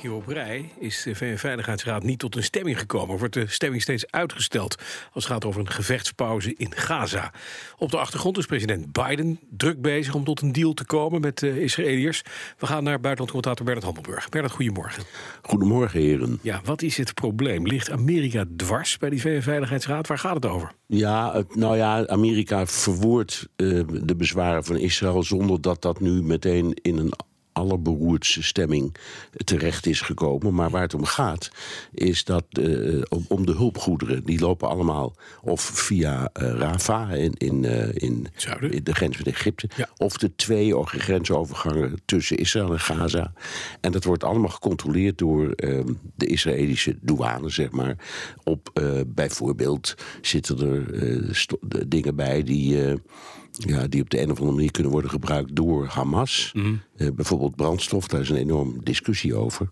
Keer op rij is de VN-veiligheidsraad niet tot een stemming gekomen. Wordt de stemming steeds uitgesteld als het gaat over een gevechtspauze in Gaza. Op de achtergrond is president Biden druk bezig om tot een deal te komen met de Israëliërs. We gaan naar buitenlandcommentator Bernard Hammelburg. Bernard, goedemorgen. Goedemorgen, heren. Ja, wat is het probleem? Ligt Amerika dwars bij die VN-veiligheidsraad? Waar gaat het over? Ja, het, nou ja, Amerika verwoordt uh, de bezwaren van Israël zonder dat dat nu meteen in een allerberoerdste stemming terecht is gekomen. Maar waar het om gaat, is dat uh, om de hulpgoederen, die lopen allemaal of via uh, Rafah in, in, uh, in, in, de grens met Egypte, ja. of de twee grensovergangen tussen Israël en Gaza. En dat wordt allemaal gecontroleerd door ehm, de Israëlische douane, zeg maar. Op bijvoorbeeld zitten er dingen bij die ja, die op de een of andere manier kunnen worden gebruikt door Hamas. Mm. Uh, bijvoorbeeld brandstof, daar is een enorme discussie over.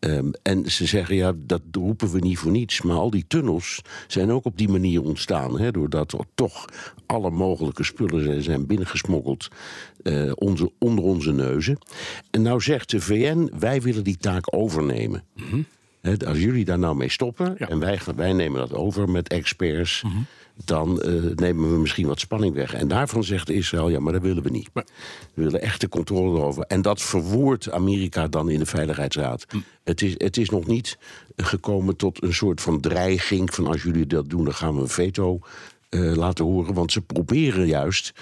Um, en ze zeggen, ja, dat roepen we niet voor niets. Maar al die tunnels zijn ook op die manier ontstaan. Hè, doordat er toch alle mogelijke spullen zijn binnengesmokkeld uh, onze, onder onze neuzen. En nou zegt de VN, wij willen die taak overnemen. Mm -hmm. als jullie daar nou mee stoppen ja. en wij, wij nemen dat over met experts... Mm -hmm dan uh, nemen we misschien wat spanning weg. En daarvan zegt Israël, ja, maar dat willen we niet. We willen echte controle erover. En dat verwoordt Amerika dan in de Veiligheidsraad. Hm. Het, is, het is nog niet gekomen tot een soort van dreiging... van als jullie dat doen, dan gaan we een veto uh, laten horen. Want ze proberen juist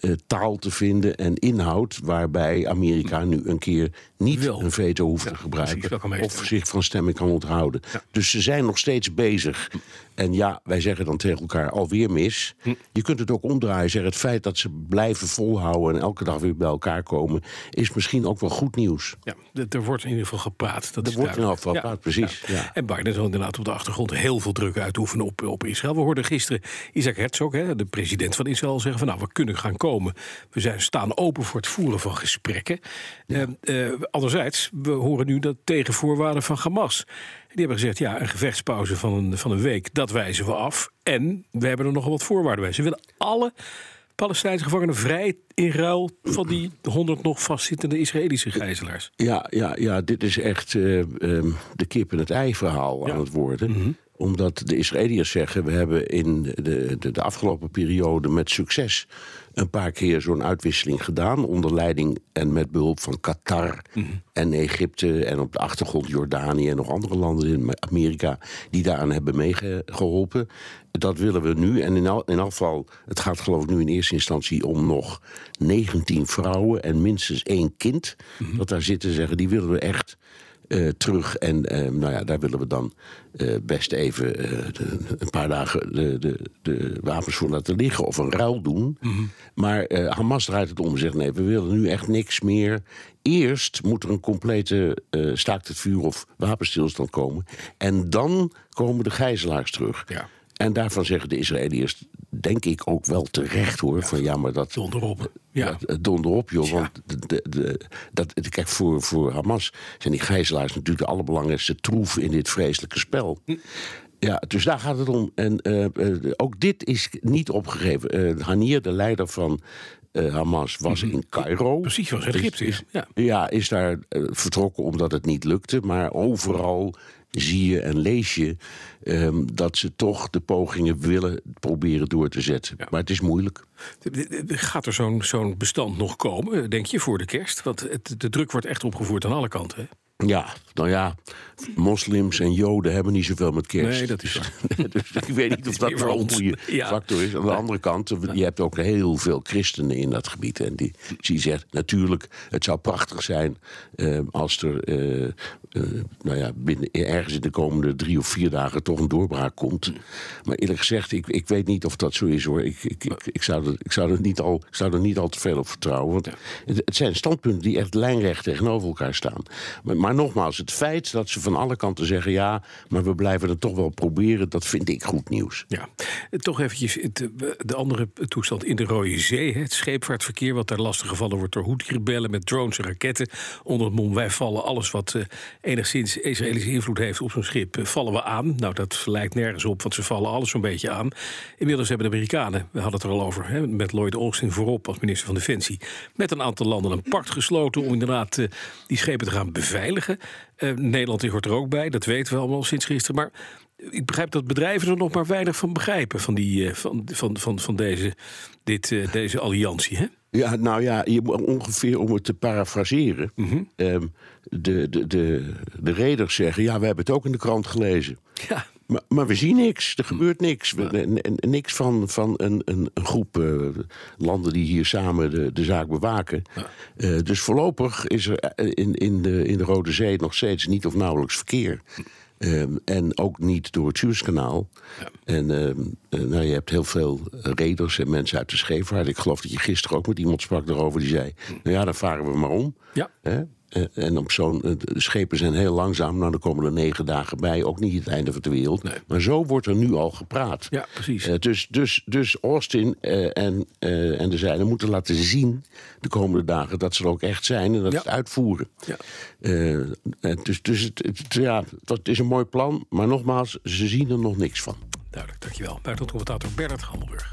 uh, taal te vinden en inhoud waarbij Amerika nu een keer niet een veto hoeft ja, te gebruiken. Of zich van stemming kan onthouden. Ja. Dus ze zijn nog steeds bezig. En ja, wij zeggen dan tegen elkaar alweer mis. Hm. Je kunt het ook omdraaien. Zeggen, het feit dat ze blijven volhouden en elke dag weer bij elkaar komen, is misschien ook wel goed nieuws. Ja, er wordt in ieder geval gepraat. Dat er wordt in ieder geval gepraat, precies. Ja. En Biden zal inderdaad op de achtergrond heel veel druk uitoefenen op, op Israël. We hoorden gisteren Isaac Herzog, hè, de president van Israël, zeggen van nou, we kunnen gaan komen. We zijn, staan open voor het voeren van gesprekken. Ja. Uh, anderzijds, we horen nu dat tegenvoorwaarden van Hamas. Die hebben gezegd, ja, een gevechtspauze van een, van een week, dat wijzen we af. En we hebben er nogal wat voorwaarden bij. Ze willen alle Palestijnse gevangenen vrij in ruil van die honderd nog vastzittende Israëlische gijzelaars. Ja, ja, ja dit is echt uh, um, de kip en het ei verhaal ja. aan het worden. Mm -hmm omdat de Israëliërs zeggen: we hebben in de, de, de, afgelopen periode met succes een paar keer zo'n uitwisseling gedaan. Onder leiding en met behulp van Qatar mm -hmm. en Egypte en op de achtergrond Jordanië en nog andere landen in Amerika die daaraan hebben meegeholpen. Dat willen we nu. En in, al, in geval, het gaat geloof ik nu in eerste instantie om nog 19 vrouwen en minstens één kind. Mm -hmm. Dat daar zitten zeggen, die willen we echt. Uh, terug. En uh, nou ja, daar willen we dan uh, best even de, een paar dagen de, de, de, wapens voor laten liggen of een ruil doen. Mm -hmm. Maar Hamas draait het om en zegt: nee, we willen nu echt niks meer. Eerst moet er een complete staakt het vuur of wapenstilstand komen. En dan komen de gijzelaars terug. Ja. En daarvan zeggen de Israëliërs, denk ik ook wel terecht hoor. Van ja, maar dat. Donderop. Ja. Donderop, joh. Ja. Want de, de, de, dat, kijk, voor, voor Hamas zijn die gijzelaars natuurlijk de allerbelangrijkste troef in dit vreselijke spel. Hm. Ja, dus daar gaat het om. En uh, uh, ook dit is niet opgegeven. Uh, Hanir, de leider van uh, Hamas was in Cairo. Precies, was in Egypte. Is, ja. ja, is daar uh, vertrokken omdat het niet lukte. Maar overal zie je en lees je um, dat ze toch de pogingen willen proberen door te zetten. Ja. Maar het is moeilijk. Gaat er zo'n zo'n bestand nog komen, denk je, voor de kerst? Want het, de druk wordt echt opgevoerd aan alle kanten. Hè? Ja, nou ja, moslims en joden hebben niet zoveel met kerst. Nee, dat is waar. dus ik weet niet of dat een goede ja. factor is. Aan de andere kant, je hebt ook heel veel christenen in dat gebied. En die, die zegt, natuurlijk, het zou prachtig zijn uh, als er uh, nou ja, binnen, ergens in de komende drie of vier dagen toch een doorbraak komt. Maar eerlijk gezegd, ik, ik weet niet of dat zo is hoor. Ik, ik, ik, ik, zou, er, ik, zou, er niet al, ik zou er niet al te veel op vertrouwen. Want het, het zijn standpunten die echt lijnrecht tegenover elkaar staan. Maar, maar nogmaals, het feit dat ze van alle kanten zeggen... ja, maar we blijven het toch wel proberen, dat vind ik goed nieuws. Ja, toch eventjes de andere toestand in de Rode Zee. Het scheepvaartverkeer, wat daar lastig gevallen wordt door Houthi-rebellen... met drones en raketten. Onder het mom, wij vallen alles wat uh, enigszins Israëlische invloed heeft op zo'n schip... Uh, vallen we aan. Nou, dat lijkt nergens op, want ze vallen alles zo'n beetje aan. Inmiddels hebben de Amerikanen, we hadden het er al over... Met Lloyd Austin voorop als minister van Defensie... met een aantal landen een pact gesloten om inderdaad uh, die schepen te gaan beveiligen. Nederland hoort er ook bij, dat weten we allemaal sinds gisteren. Maar ik begrijp dat bedrijven er nog maar weinig van begrijpen, van, die, uh, van, van, van, van deze, dit, uh, deze alliantie. Hè? Ja, nou ja, je, ongeveer om het te parafraseren. Mm -hmm. um, de, de, de, de reders zeggen: ja, we hebben het ook in de krant gelezen. Ja. Maar, maar we zien niks, er gebeurt niks. Niks van, van een, een, een groep uh, landen die hier samen de, de zaak bewaken. Uh, dus voorlopig is er in, in, de, in de Rode Zee nog steeds niet of nauwelijks verkeer. Um, en ook niet door het Suezkanaal. Ja. En um, uh, nou, je hebt heel veel reders en mensen uit de scheepvaart. Ik geloof dat je gisteren ook met iemand sprak daarover die zei... nou ja, dan varen we maar om. Ja. Uh, en op zo'n uh, de schepen zijn heel langzaam. Nou, dan komen er negen dagen bij. Ook niet het einde van de wereld. Nee. Maar zo wordt er nu al gepraat. Ja, precies. Uh, dus, dus, dus Austin en, en de zijnen moeten laten zien de komende dagen dat ze er ook echt zijn en dat ja. ze het uitvoeren. Ja. dus dus het, het, ja, dat is een mooi plan. Maar nogmaals, ze zien er nog niks van. Duidelijk, dankjewel. Buitenlandcommentator Bernard Handelburg.